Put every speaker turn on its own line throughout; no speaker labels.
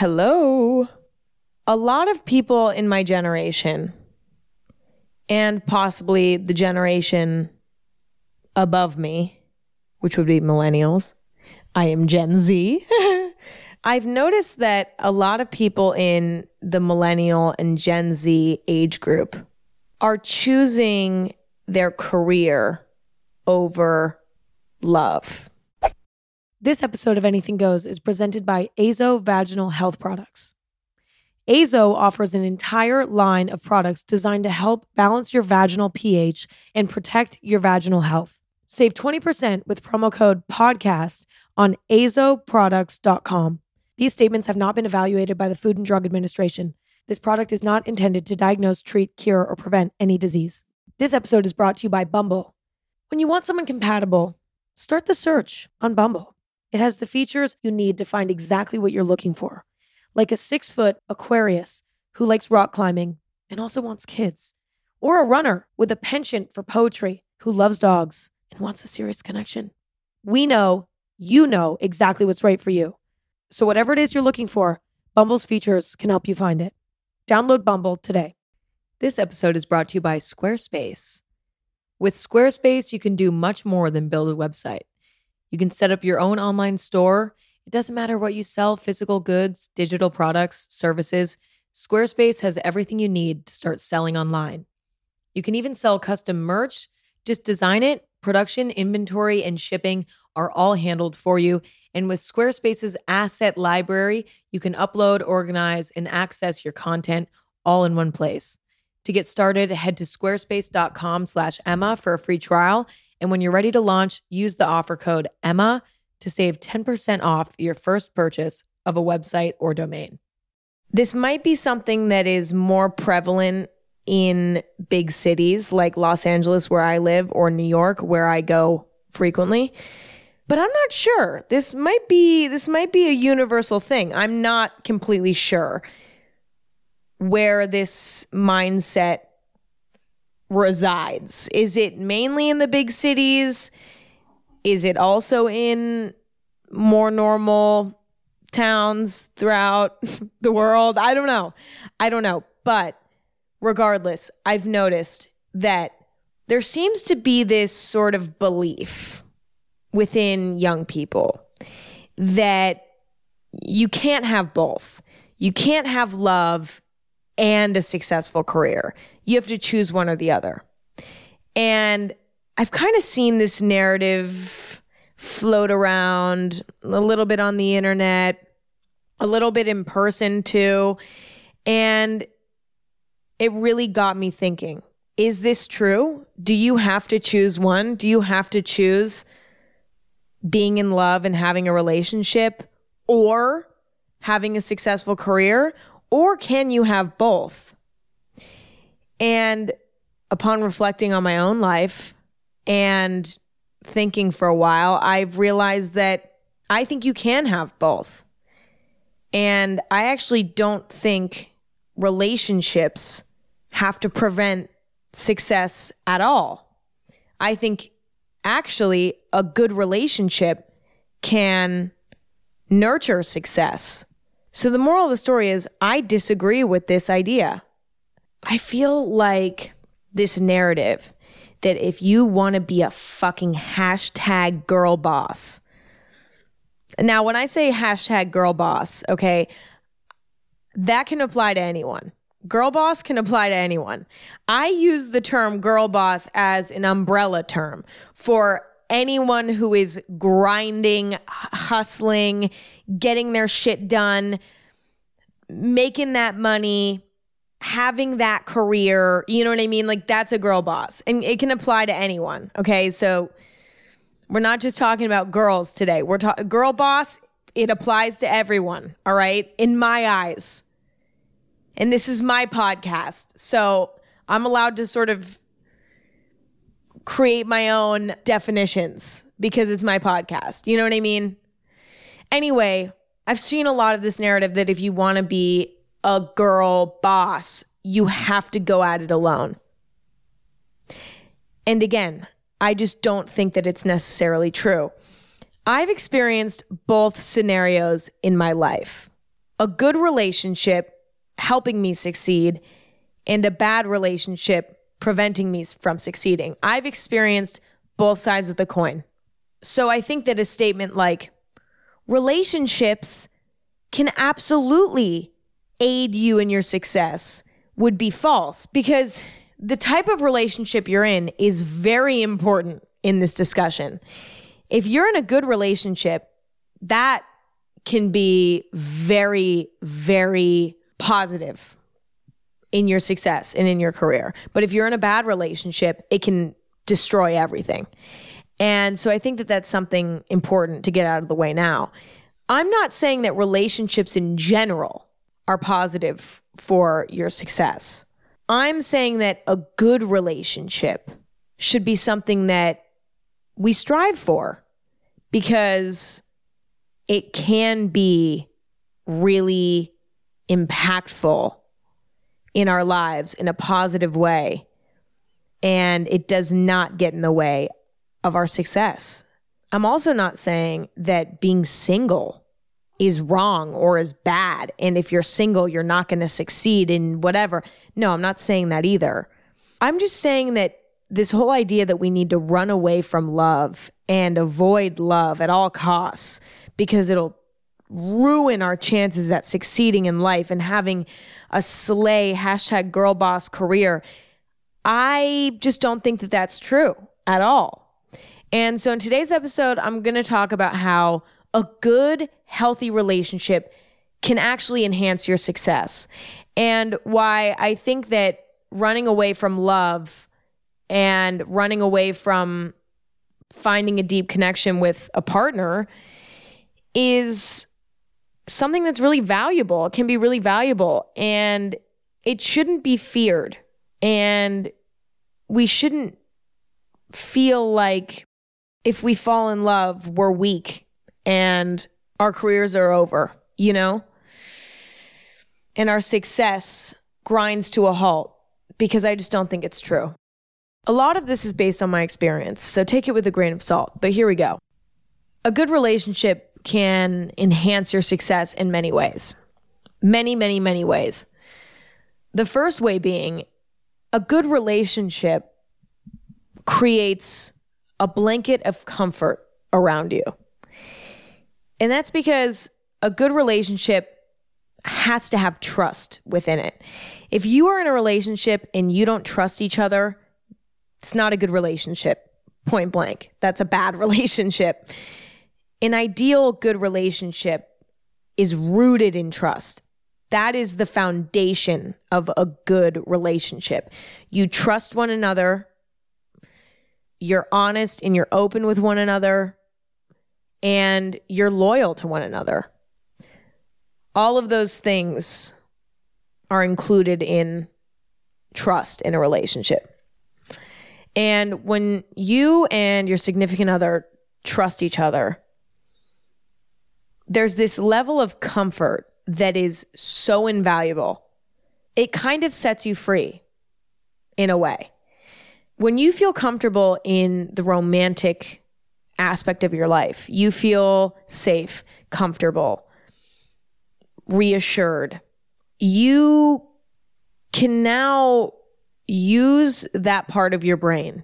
Hello. A lot of people in my generation, and possibly the generation above me, which would be millennials, I am Gen Z. I've noticed that a lot of people in the millennial and Gen Z age group are choosing their career over love.
This episode of Anything Goes is presented by Azo Vaginal Health Products. Azo offers an entire line of products designed to help balance your vaginal pH and protect your vaginal health. Save 20% with promo code PODCAST on azoproducts.com. These statements have not been evaluated by the Food and Drug Administration. This product is not intended to diagnose, treat, cure, or prevent any disease. This episode is brought to you by Bumble. When you want someone compatible, start the search on Bumble. It has the features you need to find exactly what you're looking for, like a six foot Aquarius who likes rock climbing and also wants kids, or a runner with a penchant for poetry who loves dogs and wants a serious connection. We know you know exactly what's right for you. So, whatever it is you're looking for, Bumble's features can help you find it. Download Bumble today.
This episode is brought to you by Squarespace. With Squarespace, you can do much more than build a website. You can set up your own online store. It doesn't matter what you sell physical goods, digital products, services. Squarespace has everything you need to start selling online. You can even sell custom merch. Just design it, production, inventory, and shipping are all handled for you. And with Squarespace's asset library, you can upload, organize, and access your content all in one place. To get started, head to squarespace.com slash Emma for a free trial. And when you're ready to launch, use the offer code Emma to save 10% off your first purchase of a website or domain. This might be something that is more prevalent in big cities like Los Angeles, where I live, or New York, where I go frequently. But I'm not sure. This might be this might be a universal thing. I'm not completely sure where this mindset resides. Is it mainly in the big cities? Is it also in more normal towns throughout the world? I don't know. I don't know. But regardless, I've noticed that there seems to be this sort of belief within young people that you can't have both. You can't have love and a successful career. You have to choose one or the other. And I've kind of seen this narrative float around a little bit on the internet, a little bit in person too. And it really got me thinking is this true? Do you have to choose one? Do you have to choose being in love and having a relationship or having a successful career? Or can you have both? And upon reflecting on my own life and thinking for a while, I've realized that I think you can have both. And I actually don't think relationships have to prevent success at all. I think actually a good relationship can nurture success. So the moral of the story is I disagree with this idea. I feel like this narrative that if you want to be a fucking hashtag girl boss. Now, when I say hashtag girl boss, okay, that can apply to anyone. Girl boss can apply to anyone. I use the term girl boss as an umbrella term for anyone who is grinding, hustling, getting their shit done, making that money, having that career. You know what I mean? Like that's a girl boss. And it can apply to anyone. Okay. So we're not just talking about girls today. We're talking girl boss. It applies to everyone. All right. In my eyes and this is my podcast. So I'm allowed to sort of create my own definitions because it's my podcast. You know what I mean? Anyway, I've seen a lot of this narrative that if you want to be a girl boss, you have to go at it alone. And again, I just don't think that it's necessarily true. I've experienced both scenarios in my life. a good relationship helping me succeed and a bad relationship preventing me from succeeding. I've experienced both sides of the coin. So I think that a statement like relationships can absolutely aid you in your success would be false because the type of relationship you're in is very important in this discussion. If you're in a good relationship, that can be very, very positive in your success and in your career. But if you're in a bad relationship, it can destroy everything. And so I think that that's something important to get out of the way now. I'm not saying that relationships in general are positive for your success. I'm saying that a good relationship should be something that we strive for because it can be really impactful in our lives in a positive way. And it does not get in the way of our success. I'm also not saying that being single is wrong or is bad. And if you're single, you're not going to succeed in whatever. No, I'm not saying that either. I'm just saying that this whole idea that we need to run away from love and avoid love at all costs because it'll ruin our chances at succeeding in life and having a slay hashtag girl boss career. I just don't think that that's true at all. And so in today's episode, I'm going to talk about how a good, healthy relationship can actually enhance your success and why I think that running away from love and running away from finding a deep connection with a partner is something that's really valuable. Can be really valuable and it shouldn't be feared. And we shouldn't feel like if we fall in love, we're weak and our careers are over, you know? And our success grinds to a halt because I just don't think it's true. A lot of this is based on my experience, so take it with a grain of salt. But here we go. A good relationship can enhance your success in many ways. Many, many, many ways. The first way being a good relationship creates a blanket of comfort around you. And that's because a good relationship has to have trust within it. If you are in a relationship and you don't trust each other, it's not a good relationship, point blank. That's a bad relationship. An ideal good relationship is rooted in trust. That is the foundation of a good relationship. You trust one another you're honest and you're open with one another and you're loyal to one another. All of those things are included in trust in a relationship. And when you and your significant other trust each other, there's this level of comfort that is so invaluable. It kind of sets you free in a way when you feel comfortable in the romantic aspect of your life, you feel safe, comfortable, reassured, you can now use that part of your brain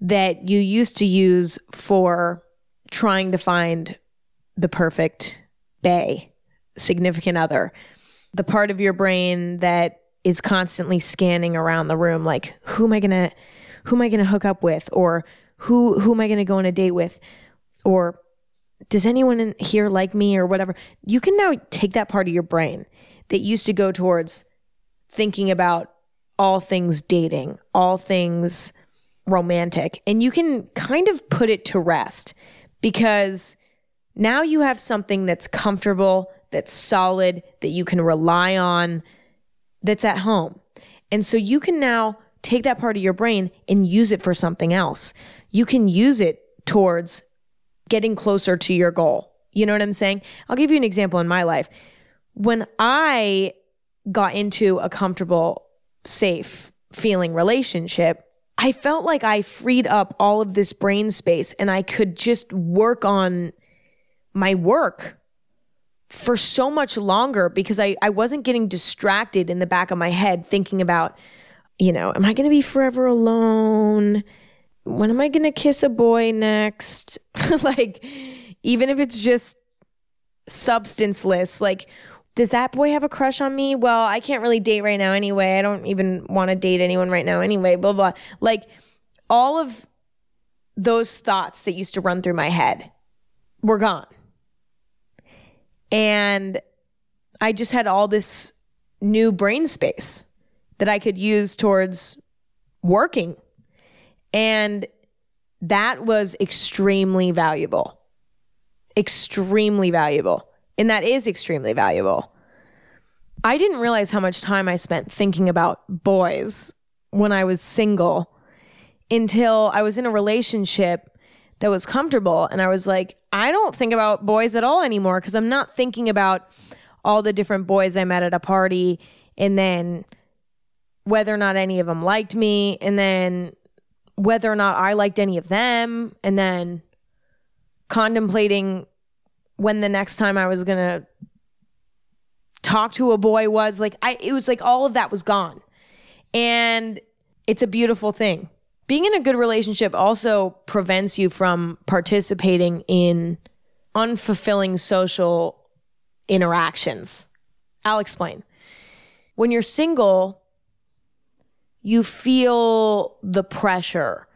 that you used to use for trying to find the perfect bay, significant other, the part of your brain that is constantly scanning around the room like who am I to who am I to hook up with? Or who who am I to go on a date with? Or does anyone in here like me or whatever? You can now take that part of your brain that used to go towards thinking about all things dating all things romantic and you can kind of put it to rest because now you have something that's comfortable that's solid that you can rely on that's at home. And so you can now take that part of your brain and use it for something else. You can use it towards getting closer to your goal. You know what I'm saying? I'll give you an example in my life. When I got into a comfortable, safe feeling relationship, I felt like I freed up all of this brain space and I could just work on my work for so much longer because I, I wasn't getting distracted in the back of my head thinking about, you know, am I going to be forever alone? When am I going to kiss a boy next? like, even if it's just substanceless, like, does that boy have a crush on me? Well, I can't really date right now anyway. I don't even want to date anyone right now anyway, blah, blah. Like, all of those thoughts that used to run through my head were gone. And I just had all this new brain space that I could use towards working. And that was extremely valuable. Extremely valuable. And that is extremely valuable. I didn't realize how much time I spent thinking about boys when I was single until I was in a relationship that was comfortable. And I was like, I don't think about boys at all anymore because I'm not thinking about all the different boys I met at a party and then whether or not any of them liked me and then whether or not I liked any of them and then contemplating when the next time I was going to talk to a boy was like I it was like all of that was gone. And it's a beautiful thing being in a good relationship also prevents you from participating in unfulfilling social interactions. I'll explain. When you're single, you feel the pressure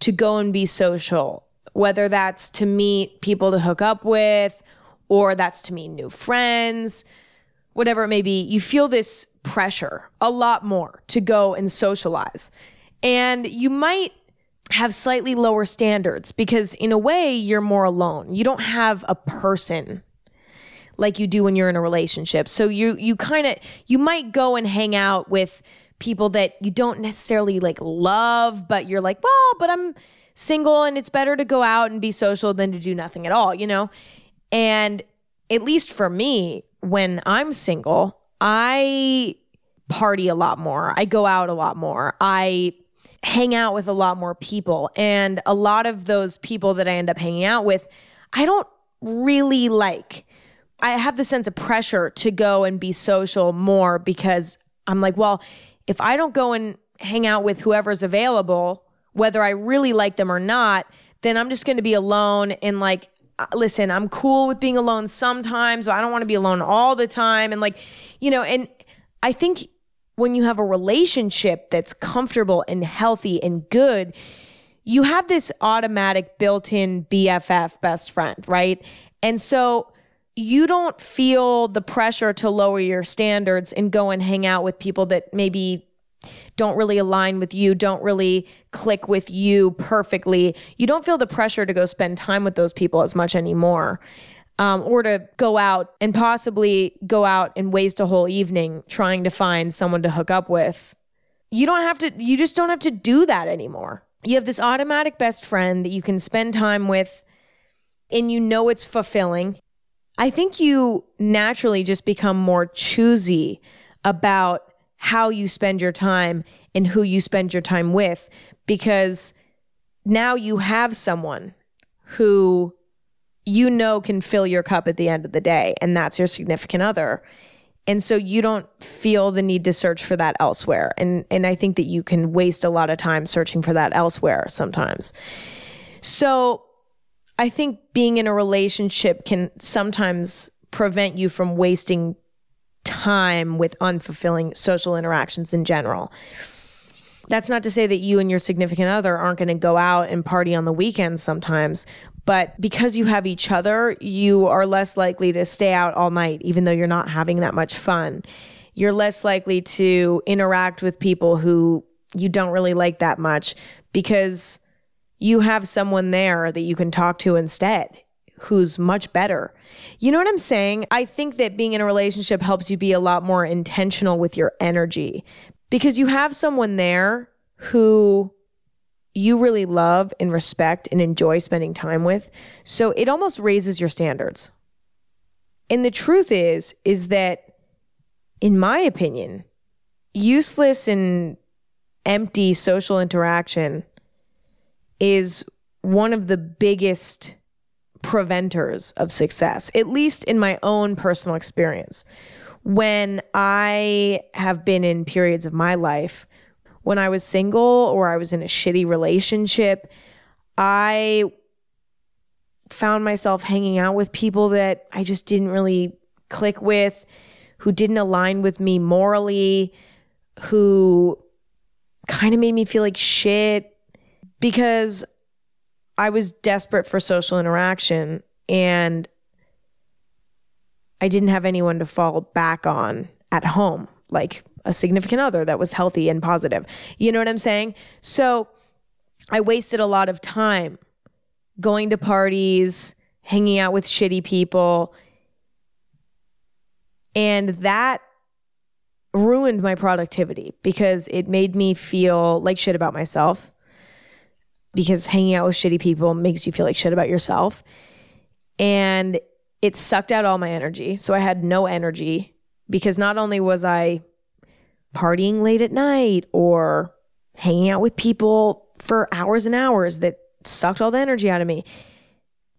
to go and be social, whether that's to meet people to hook up with or that's to meet new friends, whatever it may be. You feel this pressure a lot more to go and socialize. And you might have slightly lower standards because, in a way, you're more alone. You don't have a person like you do when you're in a relationship. So you you kind of you might go and hang out with people that you don't necessarily like love, but you're like, well, but I'm single and it's better to go out and be social than to do nothing at all, you know? And at least for me, when I'm single, I party a lot more. I go out a lot more. I hang out with a lot more people. And a lot of those people that I end up hanging out with, I don't really like. I have the sense of pressure to go and be social more because I'm like, well, if I don't go and hang out with whoever's available, whether I really like them or not, then I'm just going to be alone and like uh, listen, I'm cool with being alone sometimes, but I don't want to be alone all the time and like, you know, and I think when you have a relationship that's comfortable and healthy and good, you have this automatic built in BFF best friend, right? And so you don't feel the pressure to lower your standards and go and hang out with people that maybe don't really align with you, don't really click with you perfectly. You don't feel the pressure to go spend time with those people as much anymore um, or to go out and possibly go out and waste a whole evening trying to find someone to hook up with. You don't have to, you just don't have to do that anymore. You have this automatic best friend that you can spend time with and you know it's fulfilling. I think you naturally just become more choosy about how you spend your time and who you spend your time with because now you have someone who you know can fill your cup at the end of the day, and that's your significant other. And so you don't feel the need to search for that elsewhere. And and I think that you can waste a lot of time searching for that elsewhere sometimes. So I think being in a relationship can sometimes prevent you from wasting time with unfulfilling social interactions in general. That's not to say that you and your significant other aren't going to go out and party on the weekends sometimes, but because you have each other, you are less likely to stay out all night, even though you're not having that much fun. You're less likely to interact with people who you don't really like that much because you have someone there that you can talk to instead who's much better. You know what I'm saying? I think that being in a relationship helps you be a lot more intentional with your energy because you have someone there who you really love and respect and enjoy spending time with. So it almost raises your standards. And the truth is, is that, in my opinion, useless and empty social interaction is one of the biggest preventers of success, at least in my own personal experience. When I have been in periods of my life when I was single or I was in a shitty relationship, I found myself hanging out with people that I just didn't really click with, who didn't align with me morally, who kind of made me feel like shit because I was desperate for social interaction and I didn't have anyone to fall back on at home, like a significant other that was healthy and positive. You know what I'm saying? So I wasted a lot of time going to parties, hanging out with shitty people. And that ruined my productivity because it made me feel like shit about myself. Because hanging out with shitty people makes you feel like shit about yourself. And it sucked out all my energy. So I had no energy because not only was I partying late at night or hanging out with people for hours and hours that sucked all the energy out of me.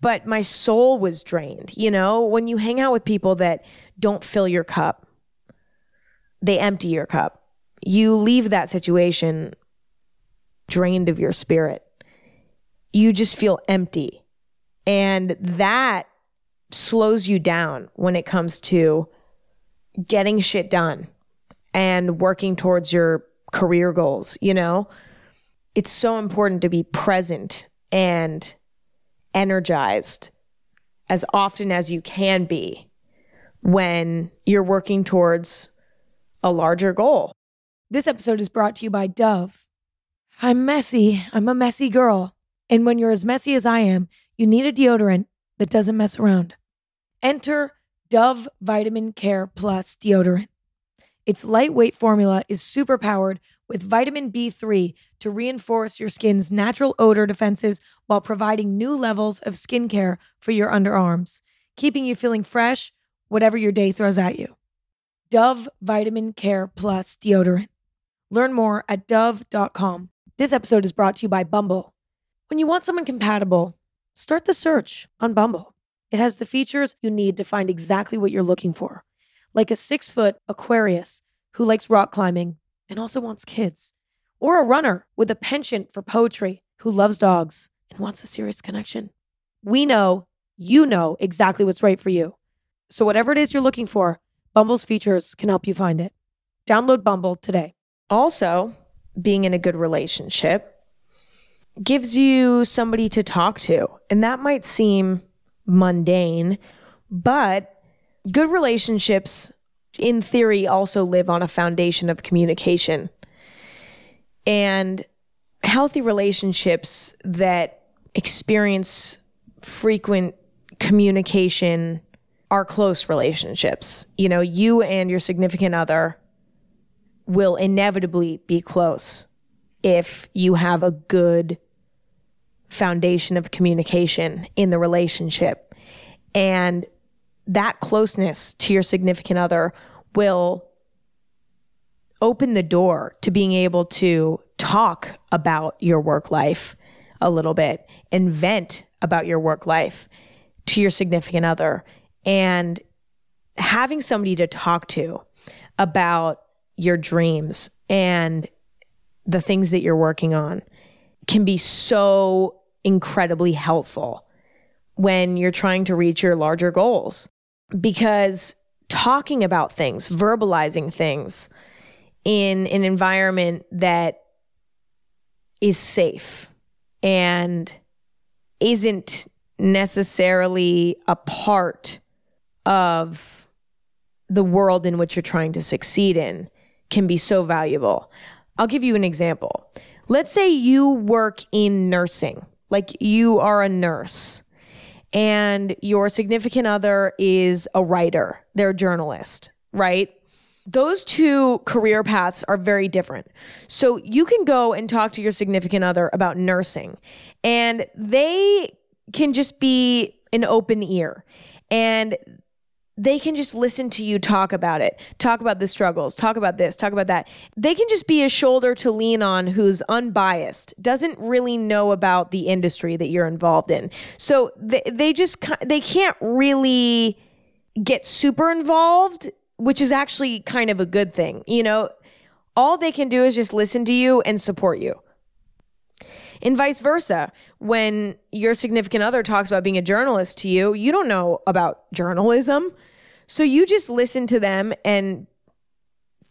But my soul was drained. You know, when you hang out with people that don't fill your cup, they empty your cup. You leave that situation drained of your spirit. You just feel empty. And that slows you down when it comes to getting shit done and working towards your career goals, you know? It's so important to be present and energized as often as you can be when you're working towards a larger goal.
This episode is brought to you by Dove. I'm messy. I'm a messy girl. And when you're as messy as I am, you need a deodorant that doesn't mess around. Enter Dove Vitamin Care Plus deodorant. Its lightweight formula is super powered with vitamin B3 to reinforce your skin's natural odor defenses while providing new levels of skincare for your underarms, keeping you feeling fresh whatever your day throws at you. Dove Vitamin Care Plus deodorant. Learn more at dove.com. This episode is brought to you by Bumble. When you want someone compatible, start the search on Bumble. It has the features you need to find exactly what you're looking for, like a six foot Aquarius who likes rock climbing and also wants kids, or a runner with a penchant for poetry who loves dogs and wants a serious connection. We know you know exactly what's right for you. So, whatever it is you're looking for, Bumble's features can help you find it. Download Bumble today.
Also, being in a good relationship gives you somebody to talk to. And that might seem mundane, but good relationships in theory, also live on a foundation of communication. And healthy relationships that experience frequent communication are close relationships. You know, you and your significant other will inevitably be close if you have a good foundation of communication in the relationship. And that closeness to your significant other will open the door to being able to talk about your work life a little bit and vent about your work life to your significant other. And having somebody to talk to about your dreams and the things that you're working on can be so incredibly helpful when you're trying to reach your larger goals because talking about things, verbalizing things in an environment that is safe and isn't necessarily a part of the world in which you're trying to succeed in can be so valuable. I'll give you an example. Let's say you work in nursing, like you are a nurse and your significant other is a writer, they're a journalist, right? Those two career paths are very different. So you can go and talk to your significant other about nursing, and they can just be an open ear. And they can just listen to you talk about it, talk about the struggles, talk about this, talk about that. They can just be a shoulder to lean on who's unbiased, doesn't really know about the industry that you're involved in. So they, they just they can't really get super involved, which is actually kind of a good thing. You know, all they can do is just listen to you and support you. And vice versa, when your significant other talks about being a journalist to you, you don't know about journalism. So you just listen to them and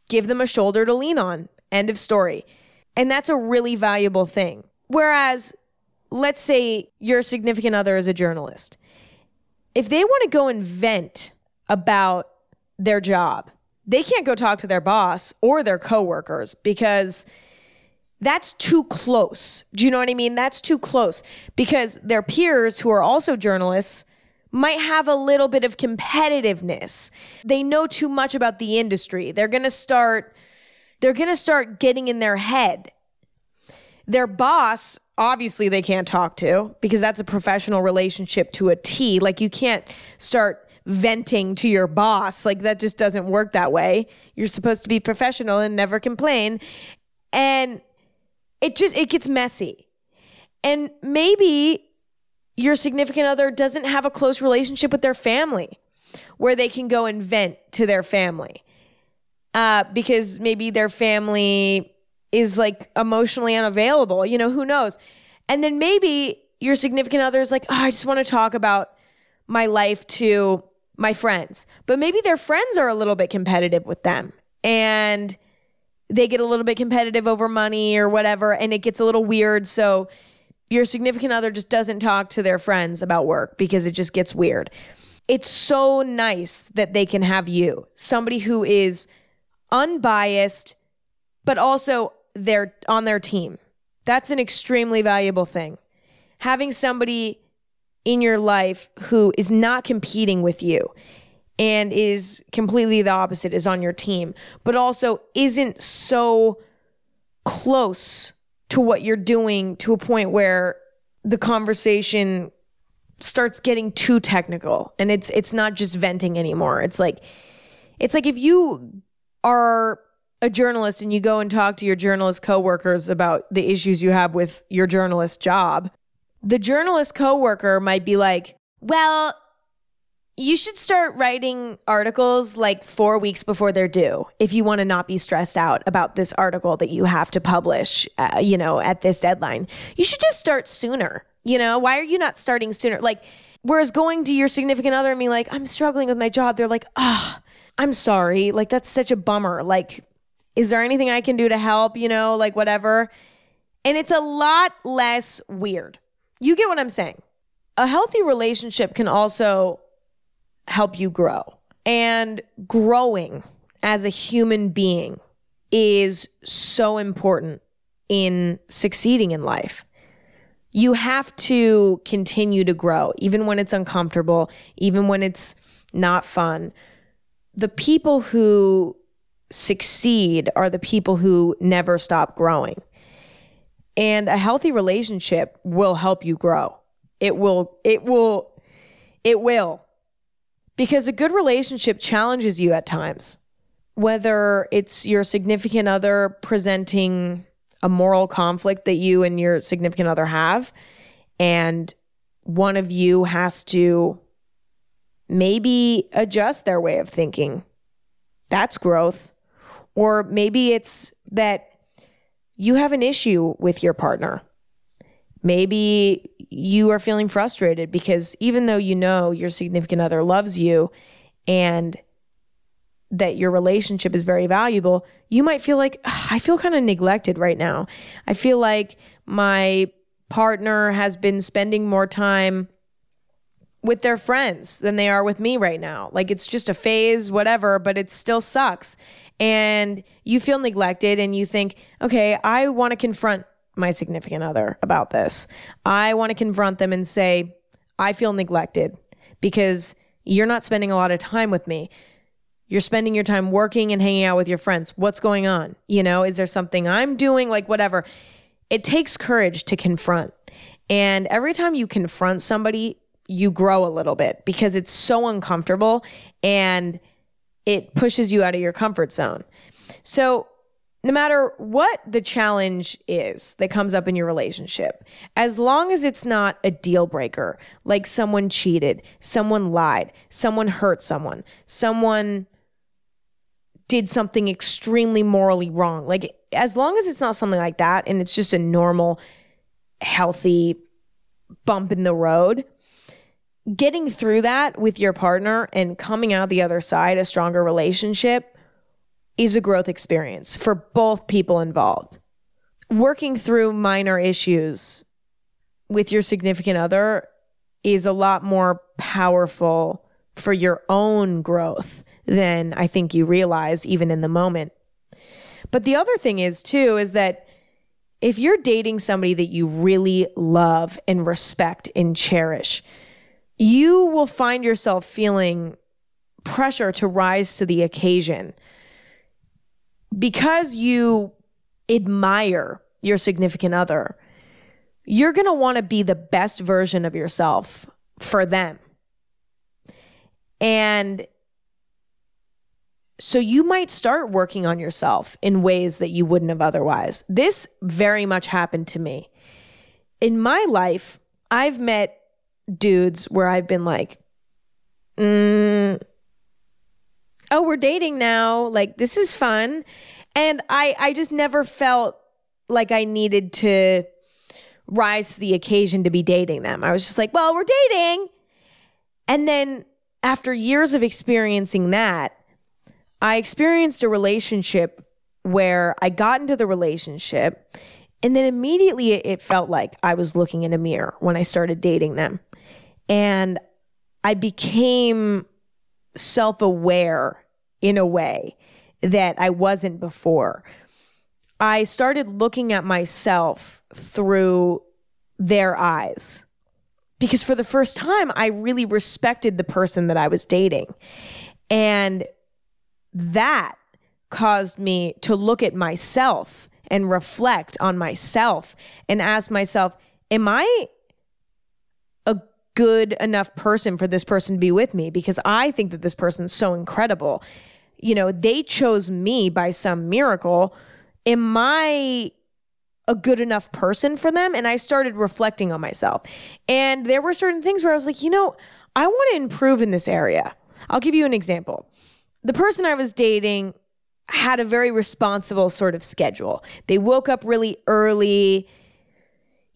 give them a shoulder to lean on. End of story. And that's a really valuable thing. Whereas, let's say your significant other is a journalist. If they want to go and vent about their job, they can't go talk to their boss or their coworkers because that's too close. Do you know what I mean? That's too close because their peers who are also journalists might have a little bit of competitiveness. They know too much about the industry. They're going to start they're going to start getting in their head. Their boss, obviously they can't talk to because that's a professional relationship to a T. Like you can't start venting to your boss. Like that just doesn't work that way. You're supposed to be professional and never complain. And it just it gets messy. And maybe your significant other doesn't have a close relationship with their family where they can go and vent to their family. Uh, because maybe their family is like emotionally unavailable, you know, who knows? And then maybe your significant other is like, oh, I just want to talk about my life to my friends. But maybe their friends are a little bit competitive with them. And they get a little bit competitive over money or whatever, and it gets a little weird. So your significant other just doesn't talk to their friends about work because it just gets weird. It's so nice that they can have you, somebody who is unbiased, but also they're on their team. That's an extremely valuable thing. Having somebody in your life who is not competing with you and is completely the opposite, is on your team, but also isn't so close to what you're doing to a point where the conversation starts getting too technical and it's it's not just venting anymore. It's like it's like if you are a journalist and you go and talk to your journalist coworkers about the issues you have with your journalist job, the journalist coworker might be like, "Well, you should start writing articles like four weeks before they're due if you want to not be stressed out about this article that you have to publish, uh, you know, at this deadline. You should just start sooner. You know, why are you not starting sooner? Like, whereas going to your significant other and being like, I'm struggling with my job, they're like, oh, I'm sorry. Like, that's such a bummer. Like, is there anything I can do to help? You know, like whatever. And it's a lot less weird. You get what I'm saying? A healthy relationship can also help you grow. And growing as a human being is so important in succeeding in life. You have to continue to grow, even when it's uncomfortable, even when it's not fun. The people who succeed are the people who never stop growing. And a healthy relationship will help you grow. It will, it will, it will because a good relationship challenges you at times, whether it's your significant other presenting a moral conflict that you and your significant other have, and one of you has to maybe adjust their way of thinking. That's growth. Or maybe it's that you have an issue with your partner Maybe you are feeling frustrated because even though you know your significant other loves you and that your relationship is very valuable, you might feel like, I feel kind of neglected right now. I feel like my partner has been spending more time with their friends than they are with me right now. Like it's just a phase, whatever, but it still sucks. And you feel neglected and you think, okay, I want to confront my significant other about this. I want to confront them and say, I feel neglected because you're not spending a lot of time with me. You're spending your time working and hanging out with your friends. What's going on? You know, is there something I'm doing? Like, whatever. It takes courage to confront. And every time you confront somebody, you grow a little bit because it's so uncomfortable and it pushes you out of your comfort zone. So, no matter what the challenge is that comes up in your relationship, as long as it's not a deal breaker, like someone cheated, someone lied, someone hurt someone, someone did something extremely morally wrong, like as long as it's not something like that and it's just a normal, healthy bump in the road, getting through that with your partner and coming out the other side a stronger relationship is a growth experience for both people involved. Working through minor issues with your significant other is a lot more powerful for your own growth than I think you realize even in the moment. But the other thing is, too, is that if you're dating somebody that you really love and respect and cherish, you will find yourself feeling pressure to rise to the occasion because you admire your significant other, you're going to want to be the best version of yourself for them. And so you might start working on yourself in ways that you wouldn't have otherwise. This very much happened to me. In my life, I've met dudes where I've been like, mm, oh, we're dating now. Like this is fun. And I I just never felt like I needed to rise to the occasion to be dating them. I was just like, well, we're dating. And then after years of experiencing that, I experienced a relationship where I got into the relationship and then immediately it felt like I was looking in a mirror when I started dating them. And I became self aware in a way that I wasn't before. I started looking at myself through their eyes because for the first time, I really respected the person that I was dating. And that caused me to look at myself and reflect on myself and ask myself, Am I good enough person for this person to be with me because I think that this person's so incredible. You know, they chose me by some miracle. Am I a good enough person for them? And I started reflecting on myself. And there were certain things where I was like, you know, I want to improve in this area. I'll give you an example. The person I was dating had a very responsible sort of schedule. They woke up really early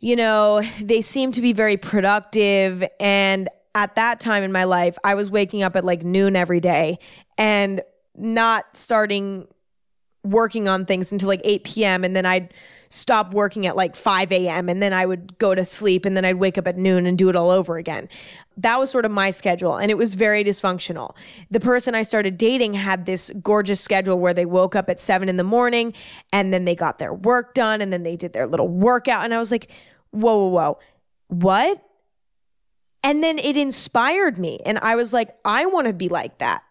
you know, they seem to be very productive. And at that time in my life, I was waking up at like noon every day and not starting working on things until like 8 p.m. And then I'd stop working at like 5 a.m. and then I would go to sleep and then I'd wake up at noon and do it all over again. That was sort of my schedule and it was very dysfunctional. The person I started dating had this gorgeous schedule where they woke up at 7 in the morning and then they got their work done and then they did their little workout and I was like, "Whoa, whoa, whoa. What?" And then it inspired me and I was like, "I want to be like that."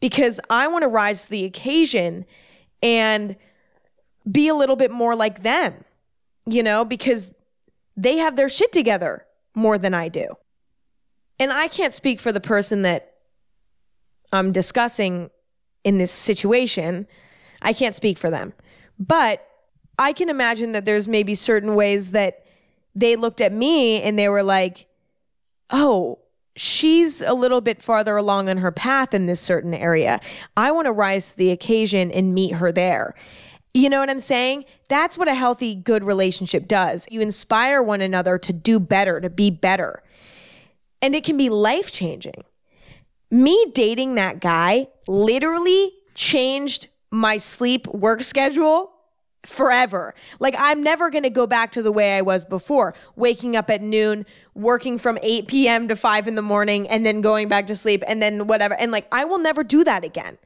Because I want to rise to the occasion and be a little bit more like them, you know, because they have their shit together more than I do. And I can't speak for the person that I'm discussing in this situation. I can't speak for them. But I can imagine that there's maybe certain ways that they looked at me and they were like, oh, she's a little bit farther along on her path in this certain area. I want to rise to the occasion and meet her there. You know what I'm saying? That's what a healthy, good relationship does. You inspire one another to do better, to be better. And it can be life changing. Me dating that guy literally changed my sleep work schedule forever. Like I'm never going to go back to the way I was before, waking up at noon, working from 8 p.m. to 5 in the morning and then going back to sleep and then whatever. And like I will never do that again.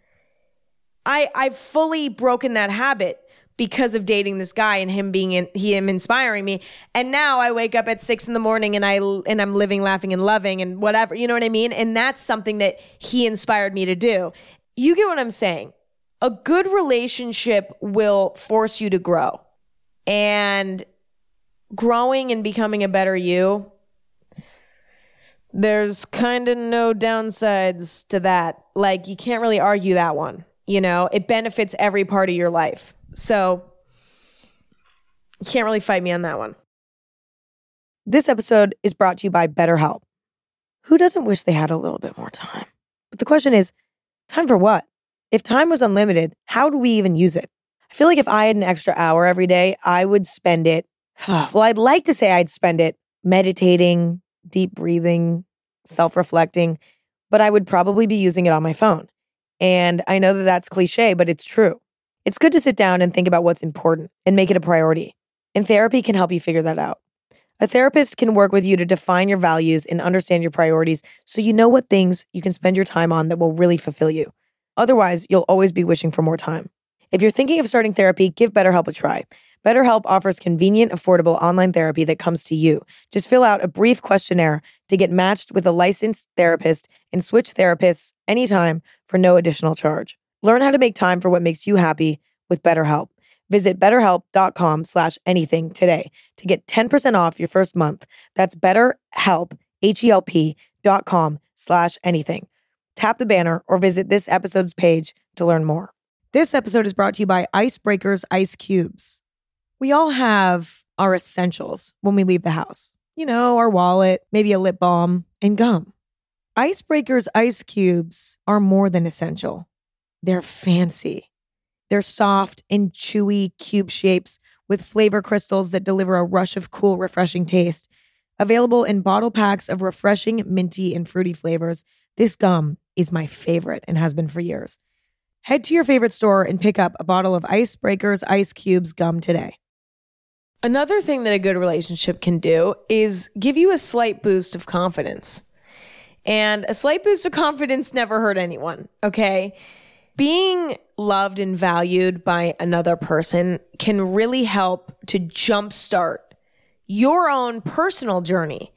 I I've fully broken that habit because of dating this guy and him being in, him inspiring me. And now I wake up at six in the morning and I and I'm living, laughing, and loving and whatever. You know what I mean? And that's something that he inspired me to do. You get what I'm saying? A good relationship will force you to grow, and growing and becoming a better you. There's kind of no downsides to that. Like, you can't really argue that one. You know, it benefits every part of your life. So, you can't really fight me on that one.
This episode is brought to you by BetterHelp. Who doesn't wish they had a little bit more time? But the question is time for what? If time was unlimited, how do we even use it? I feel like if I had an extra hour every day, I would spend it. Well, I'd like to say I'd spend it meditating, deep breathing, self reflecting, but I would probably be using it on my phone. And I know that that's cliche, but it's true. It's good to sit down and think about what's important and make it a priority. And therapy can help you figure that out. A therapist can work with you to define your values and understand your priorities so you know what things you can spend your time on that will really fulfill you. Otherwise, you'll always be wishing for more time. If you're thinking of starting therapy, give BetterHelp a try. BetterHelp offers convenient, affordable online therapy that comes to you. Just fill out a brief questionnaire to get matched with a licensed therapist and switch therapists anytime for no additional charge. Learn how to make time for what makes you happy with BetterHelp. Visit betterhelp.com slash anything today to get 10% off your first month. That's betterhelp, H-E-L-P dot com slash anything. Tap the banner or visit this episode's page to learn more. This episode is brought to you by Icebreakers Ice Cubes. We all have our essentials when we leave the house. You know, our wallet, maybe a lip balm, and gum. Icebreakers Ice Cubes are more than essential. They're fancy. They're soft and chewy cube shapes with flavor crystals that deliver a rush of cool, refreshing taste. Available in bottle packs of refreshing, minty, and fruity flavors, this gum is my favorite and has been for years. Head to your favorite store and pick up a bottle of Icebreakers Ice Cubes gum today.
Another thing that a good relationship can do is give you a slight boost of confidence. And a slight boost of confidence never hurt anyone, okay? Being loved and valued by another person can really help to jumpstart your own personal journey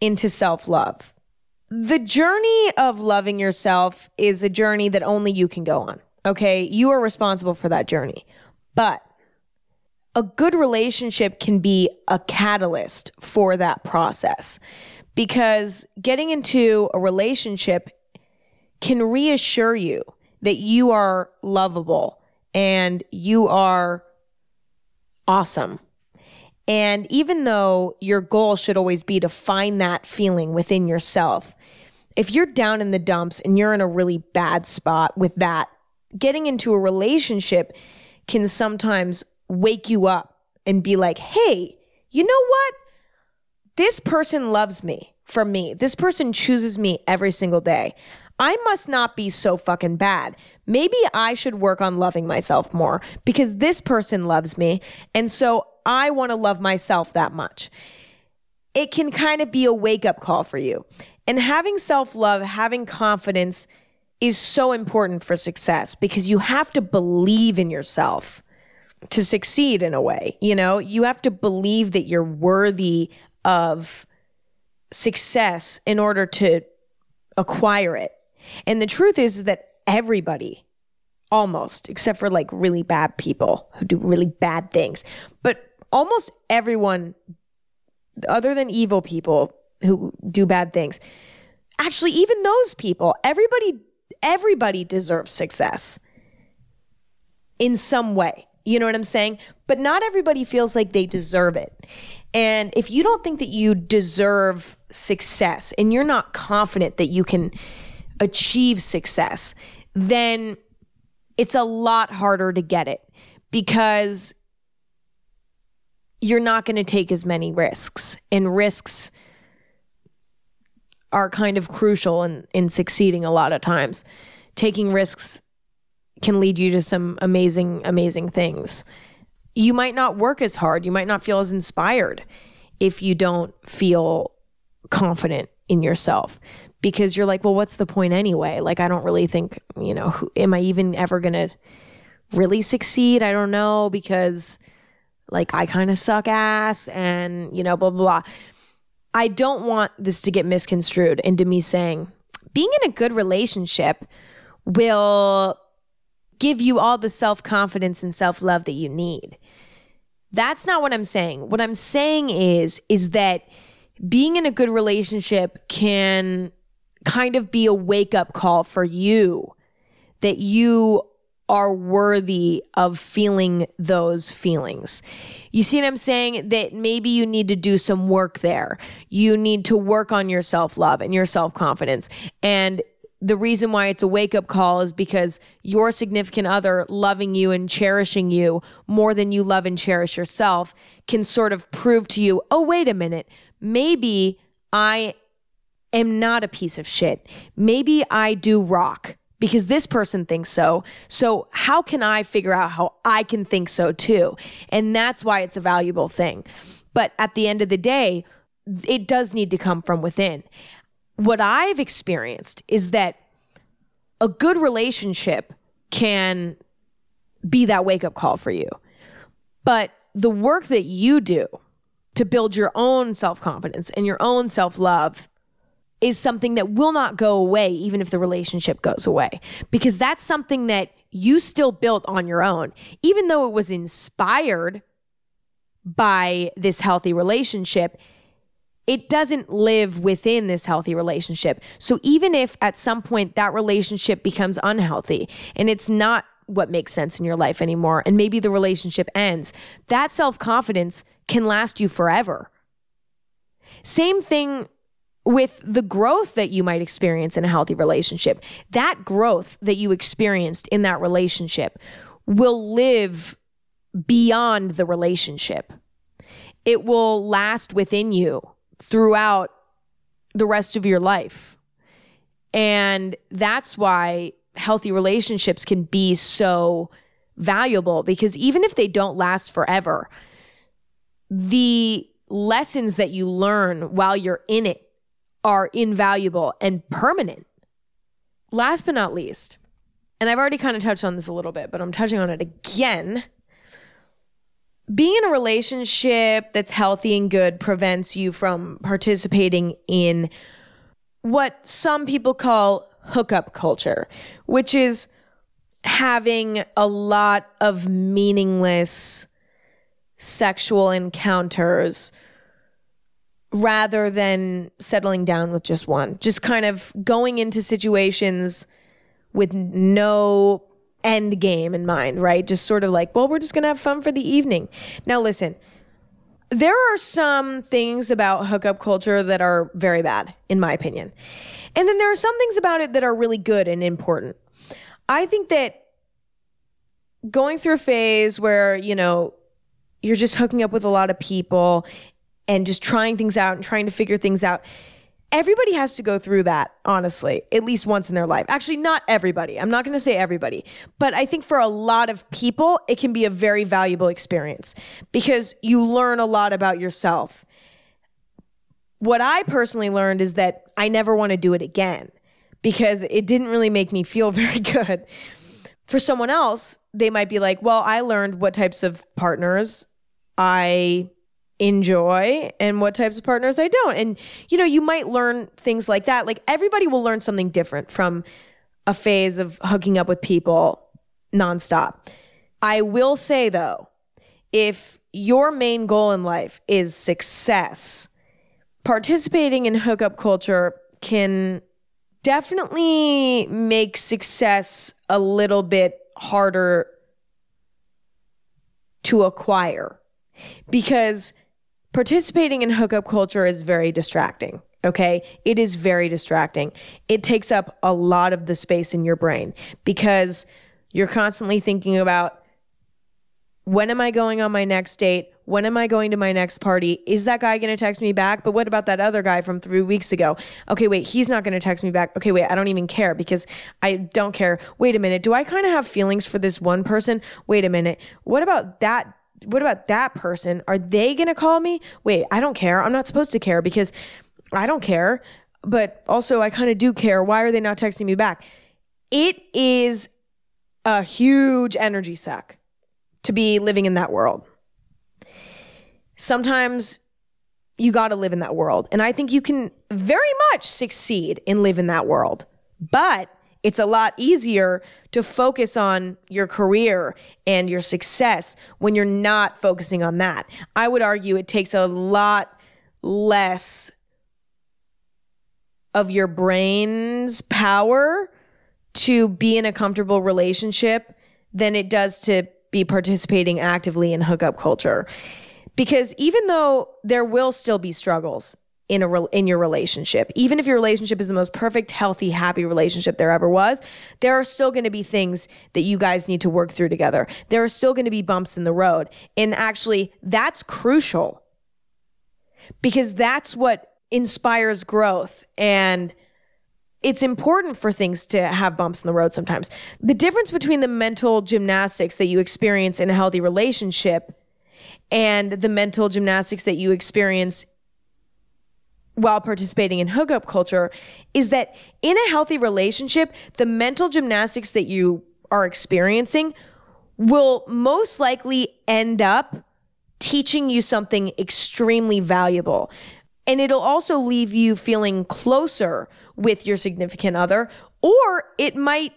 into self love the journey of loving yourself is a journey that only you can go on. Okay. You are responsible for that journey. But a good relationship can be a catalyst for that process because getting into a relationship can reassure you that you are lovable and you are awesome. And even though your goal should always be to find that feeling within yourself, if you're down in the dumps and you're in a really bad spot with that, getting into a relationship can sometimes wake you up and be like, hey, you know what? This person loves me for me. This person chooses me every single day. I must not be so fucking bad. Maybe I should work on loving myself more because this person loves me. And so I want to love myself that much. It can kind of be a wake up call for you. And having self love, having confidence is so important for success because you have to believe in yourself to succeed in a way. You know, you have to believe that you're worthy of success in order to acquire it. And the truth is that everybody, almost, except for like really bad people who do really bad things, but almost everyone, other than evil people who do bad things, actually, even those people, everybody, everybody deserves success in some way. You know what I'm saying? But not everybody feels like they deserve it. And if you don't think that you deserve success and you're not confident that you can achieve success, then it's a lot harder to get it because you're not going to take as many risks. And risks are kind of crucial in, in succeeding a lot of times. Taking risks can lead you to some amazing, amazing things. You might not work as hard. You might not feel as inspired if you don't feel confident in yourself because you're like, well, what's the point anyway? Like, I don't really think, you know, who, am I even ever going to really succeed? I don't know because like I kind of suck ass and, you know, blah, blah, blah. I don't want this to get misconstrued into me saying being in a good relationship will give you all the self confidence and self love that you need. That's not what I'm saying. What I'm saying is, is that being in a good relationship can kind of be a wake up call for you that you are worthy of feeling those feelings. You see what I'm saying? That maybe you need to do some work there. You need to work on your self love and your self confidence. And the reason why it's a wake up call is because your significant other loving you and cherishing you more than you love and cherish yourself can sort of prove to you, oh, wait a minute, maybe I am not a piece of shit. Maybe I do rock because this person thinks so. So, how can I figure out how I can think so too? And that's why it's a valuable thing. But at the end of the day, it does need to come from within. What I've experienced is that a good relationship can be that wake up call for you. But the work that you do to build your own self confidence and your own self love is something that will not go away even if the relationship goes away because that's something that you still built on your own even though it was inspired by this healthy relationship it doesn't live within this healthy relationship so even if at some point that relationship becomes unhealthy and it's not what makes sense in your life anymore and maybe the relationship ends that self-confidence can last you forever same thing with the growth that you might experience in a healthy relationship. That growth that you experienced in that relationship will live beyond the relationship. It will last within you throughout the rest of your life. And that's why healthy relationships can be so valuable because even if they don't last forever, the lessons that you learn while you're in it are invaluable and permanent. Last but not least, and I've already kind of touched on this a little bit, but I'm touching on it again. Being in a relationship that's healthy and good prevents you from participating in what some people call hookup culture, which is having a lot of meaningless sexual encounters rather than settling down with just one. Just kind of going into situations with no end game in mind, right? Just sort of like, well, we're just going to have fun for the evening. Now, listen, there are some things about hookup culture that are very bad, in my opinion. And then there are some things about it that are really good and important. I think that going through a phase where, you know, you're just hooking up with a lot of people and just trying things out and trying to figure things out. Everybody has to go through that, honestly, at least once in their life. Actually, not everybody. I'm not going to say everybody, but I think for a lot of people, it can be a very valuable experience because you learn a lot about yourself. What I personally learned is that I never want to do it again because it didn't really make me feel very good. For someone else, they might be like, well, I learned what types of partners I enjoy and what types of partners I don't. And you know, you might learn things like that. Like everybody will learn something different from a phase of hooking up with people nonstop. I will say though, if your main goal in life is success, participating in hookup culture can definitely make success a little bit harder to acquire because participating in hookup culture is very distracting. Okay. It is very distracting. It takes up a lot of the space in your brain because you're constantly thinking about when am I going on my next date? When am I going to my next party? Is that guy going to text me back? But what about that other guy from three weeks ago? Okay, wait, he's not going to text me back. Okay, wait, I don't even care because I don't care. Wait a minute. Do I kind of have feelings for this one person? Wait a minute. What about that what about that person? Are they going to call me? Wait, I don't care. I'm not supposed to care because I don't care. But also, I kind of do care. Why are they not texting me back? It is a huge energy suck to be living in that world. Sometimes you got to live in that world. And I think you can very much succeed in live in that world. But it's a lot easier to focus on your career and your success when you're not focusing on that. I would argue it takes a lot less of your brain's power to be in a comfortable relationship than it does to be participating actively in hookup culture. Because even though there will still be struggles in a re- in your relationship, even if your relationship is the most perfect, healthy, happy relationship there ever was, there are still going to be things that you guys need to work through together. There are still going to be bumps in the road. And actually, that's crucial because that's what inspires growth and it's important for things to have bumps in the road sometimes. The difference between the mental gymnastics that you experience in a healthy relationship and the mental gymnastics that you experience while participating in hookup culture is that in a healthy relationship, the mental gymnastics that you are experiencing will most likely end up teaching you something extremely valuable. And it'll also leave you feeling closer with your significant other, or it might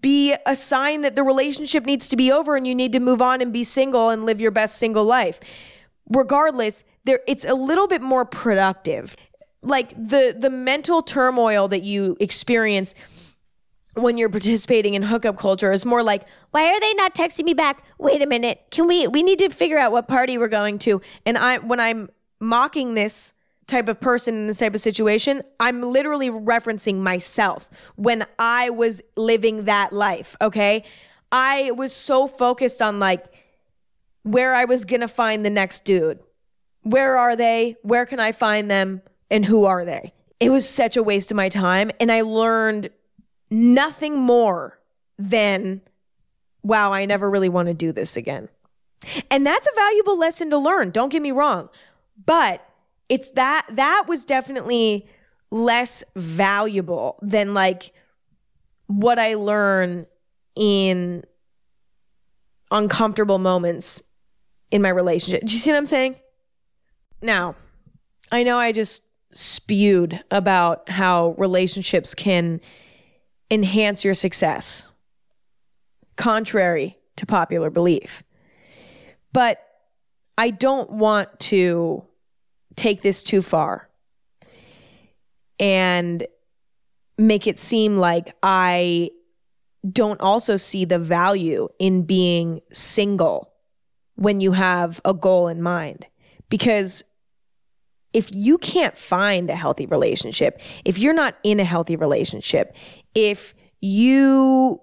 be a sign that the relationship needs to be over and you need to move on and be single and live your best single life. Regardless, there it's a little bit more productive. Like the the mental turmoil that you experience when you're participating in hookup culture is more like, why are they not texting me back? Wait a minute. Can we we need to figure out what party we're going to? And I when I'm mocking this type of person in this type of situation, I'm literally referencing myself when I was living that life, okay? I was so focused on like where I was going to find the next dude. Where are they? Where can I find them? And who are they? It was such a waste of my time and I learned nothing more than, wow, I never really want to do this again. And that's a valuable lesson to learn. Don't get me wrong. But it's that, that was definitely less valuable than like what I learn in uncomfortable moments in my relationship. Do you see what I'm saying? Now, I know I just spewed about how relationships can enhance your success, contrary to popular belief. But I don't want to take this too far and make it seem like I don't also see the value in being single when you have a goal in mind. Because if you can't find a healthy relationship, if you're not in a healthy relationship, if you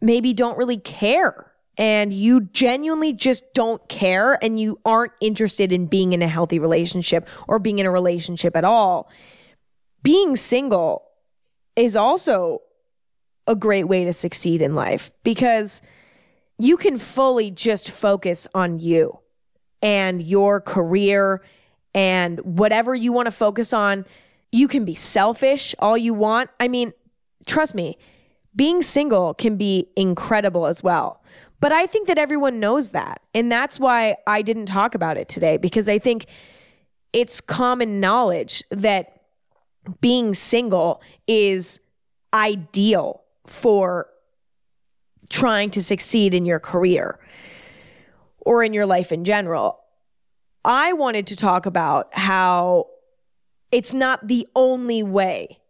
maybe don't really care and you genuinely just don't care and you aren't interested in being in a healthy relationship or being in a relationship at all, being single is also a great way to succeed in life because you can fully just focus on you and your career and whatever you want to focus on. You can be selfish all you want. I mean, trust me, being single can be incredible as well. But I think that everyone knows that. And that's why I didn't talk about it today because I think it's common knowledge that being single is ideal for trying to succeed in your career or in your life in general. I wanted to talk about how it's not the only way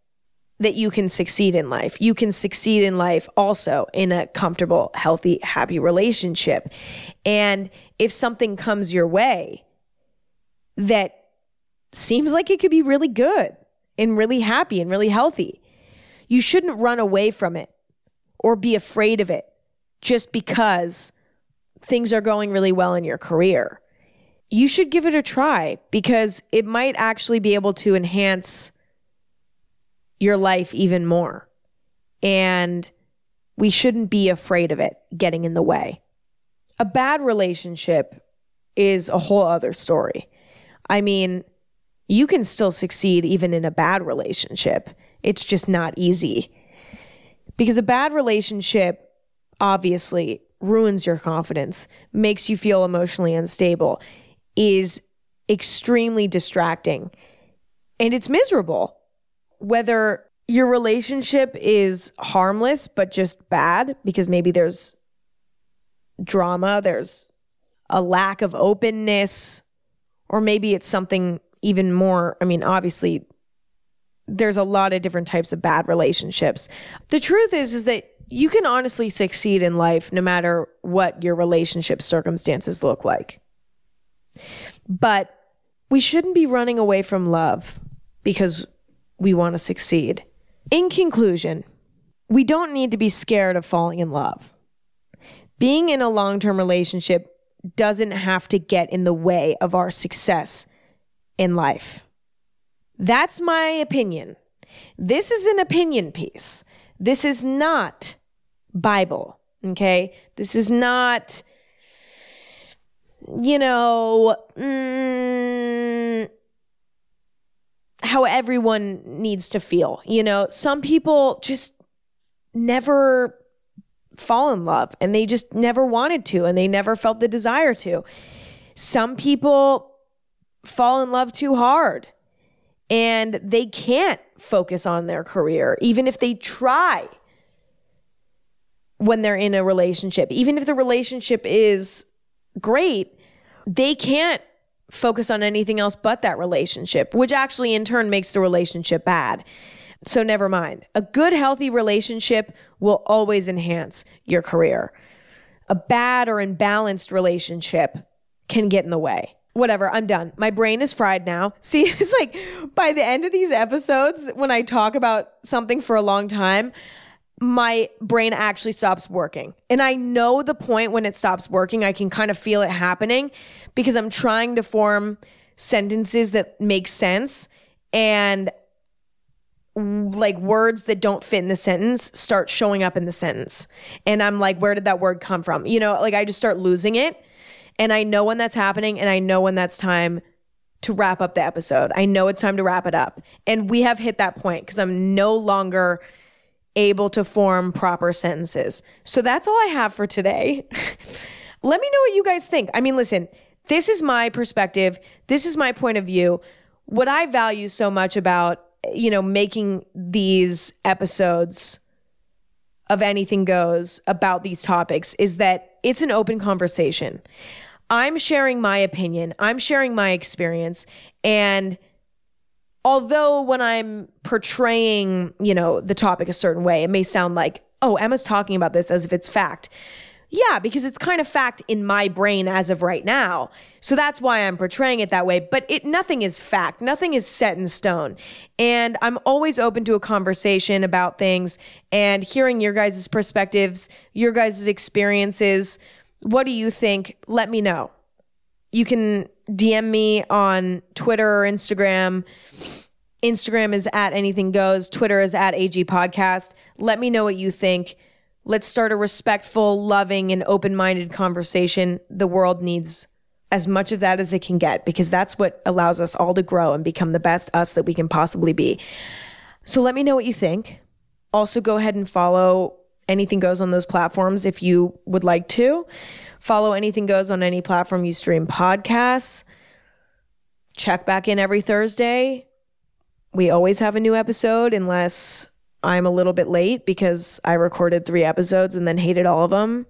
that you can succeed in life. You can succeed in life also in a comfortable, healthy, happy relationship. And if something comes your way that seems like it could be really good and really happy and really healthy, you shouldn't run away from it or be afraid of it just because things are going really well in your career. You should give it a try because it might actually be able to enhance your life even more. And we shouldn't be afraid of it getting in the way. A bad relationship is a whole other story. I mean, you can still succeed even in a bad relationship. It's just not easy. Because a bad relationship obviously ruins your confidence, makes you feel emotionally unstable, is extremely distracting, and it's miserable. Whether your relationship is harmless but just bad because maybe there's drama, there's a lack of openness, or maybe it's something even more, I mean, obviously there's a lot of different types of bad relationships. The truth is is that you can honestly succeed in life no matter what your relationship circumstances look like. But we shouldn't be running away from love because we want to succeed. In conclusion, we don't need to be scared of falling in love. Being in a long term relationship doesn't have to get in the way of our success in life. That's my opinion. This is an opinion piece. This is not Bible, okay? This is not, you know, mm, how everyone needs to feel. You know, some people just never fall in love and they just never wanted to and they never felt the desire to. Some people fall in love too hard and they can't focus on their career, even if they try when they're in a relationship. Even if the relationship is great, they can't focus on anything else but that relationship, which actually in turn makes the relationship bad. So never mind. A good, healthy relationship will always enhance your career. A bad or imbalanced relationship can get in the way whatever, I'm done. My brain is fried now. See, it's like by the end of these episodes, when I talk about something for a long time, my brain actually stops working. And I know the point when it stops working. I can kind of feel it happening because I'm trying to form sentences that make sense and like words that don't fit in the sentence start showing up in the sentence. And I'm like, where did that word come from? You know, like I just start losing it. And I know when that's happening and I know when that's time to wrap up the episode. I know it's time to wrap it up. And we have hit that point because I'm no longer able to form proper sentences. So that's all I have for today. Let me know what you guys think. I mean, listen, this is my perspective. This is my point of view. What I value so much about, you know, making these episodes of anything goes about these topics is that it's an open conversation. I'm sharing my opinion, I'm sharing my experience. And although when I'm portraying, you know, the topic a certain way, it may sound like, oh, Emma's talking about this as if it's fact. Yeah, because it's kind of fact in my brain as of right now. So that's why I'm portraying it that way. But it nothing is fact. Nothing is set in stone. And I'm always open to a conversation about things and hearing your guys' perspectives, your guys' experiences. What do you think? Let me know. You can DM me on Twitter or Instagram. Instagram is at anything goes. Twitter is at AG podcast. Let me know what you think. Let's start a respectful, loving, and open minded conversation. The world needs as much of that as it can get because that's what allows us all to grow and become the best us that we can possibly be. So let me know what you think. Also, go ahead and follow Anything Goes on those platforms if you would like to. Follow Anything Goes on any platform you stream podcasts. Check back in every Thursday. We always have a new episode unless I'm a little bit late because I recorded three episodes and then hated all of them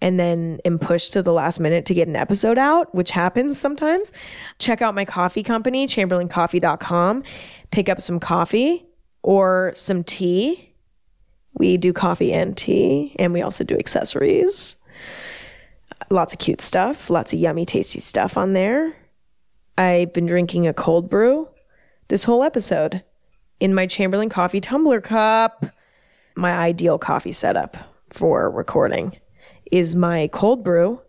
and then am pushed to the last minute to get an episode out, which happens sometimes. Check out my coffee company, chamberlaincoffee.com. Pick up some coffee or some tea we do coffee and tea, and we also do accessories. Lots of cute stuff, lots of yummy, tasty stuff on there. I've been drinking a cold brew this whole episode in my Chamberlain coffee tumbler cup. My ideal coffee setup for recording is my cold brew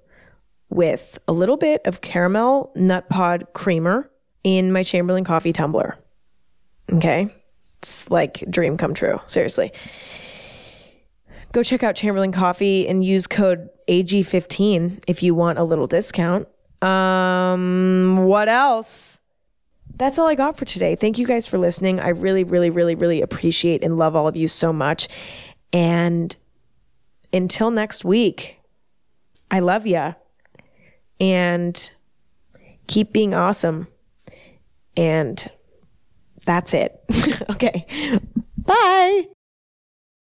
with a little bit of caramel nut pod creamer in my Chamberlain coffee tumbler. Okay. It's like dream come true. Seriously go check out Chamberlain Coffee and use code AG15 if you want a little discount. Um, what else? That's all I got for today. Thank you guys for listening. I really, really, really, really appreciate and love all of you so much. And until next week, I love ya. And keep being awesome. And that's it. okay. Bye.